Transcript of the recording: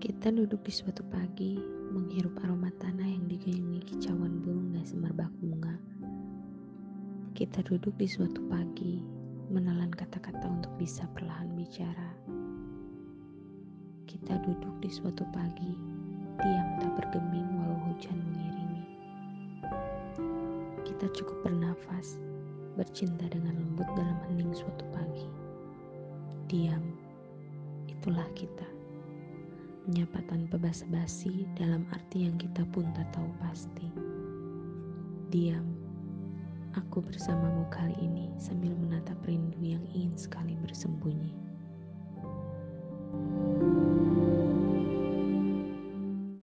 Kita duduk di suatu pagi, menghirup aroma tanah yang digayungi kicauan burung dan semerbak bunga. Kita duduk di suatu pagi, menelan kata-kata untuk bisa perlahan bicara. Kita duduk di suatu pagi, diam tak bergeming walau hujan mengiringi. Kita cukup bernafas, bercinta dengan lembut dalam hening suatu pagi. Diam, itulah kita menyapa tanpa basa-basi dalam arti yang kita pun tak tahu pasti. Diam, aku bersamamu kali ini sambil menatap rindu yang ingin sekali bersembunyi.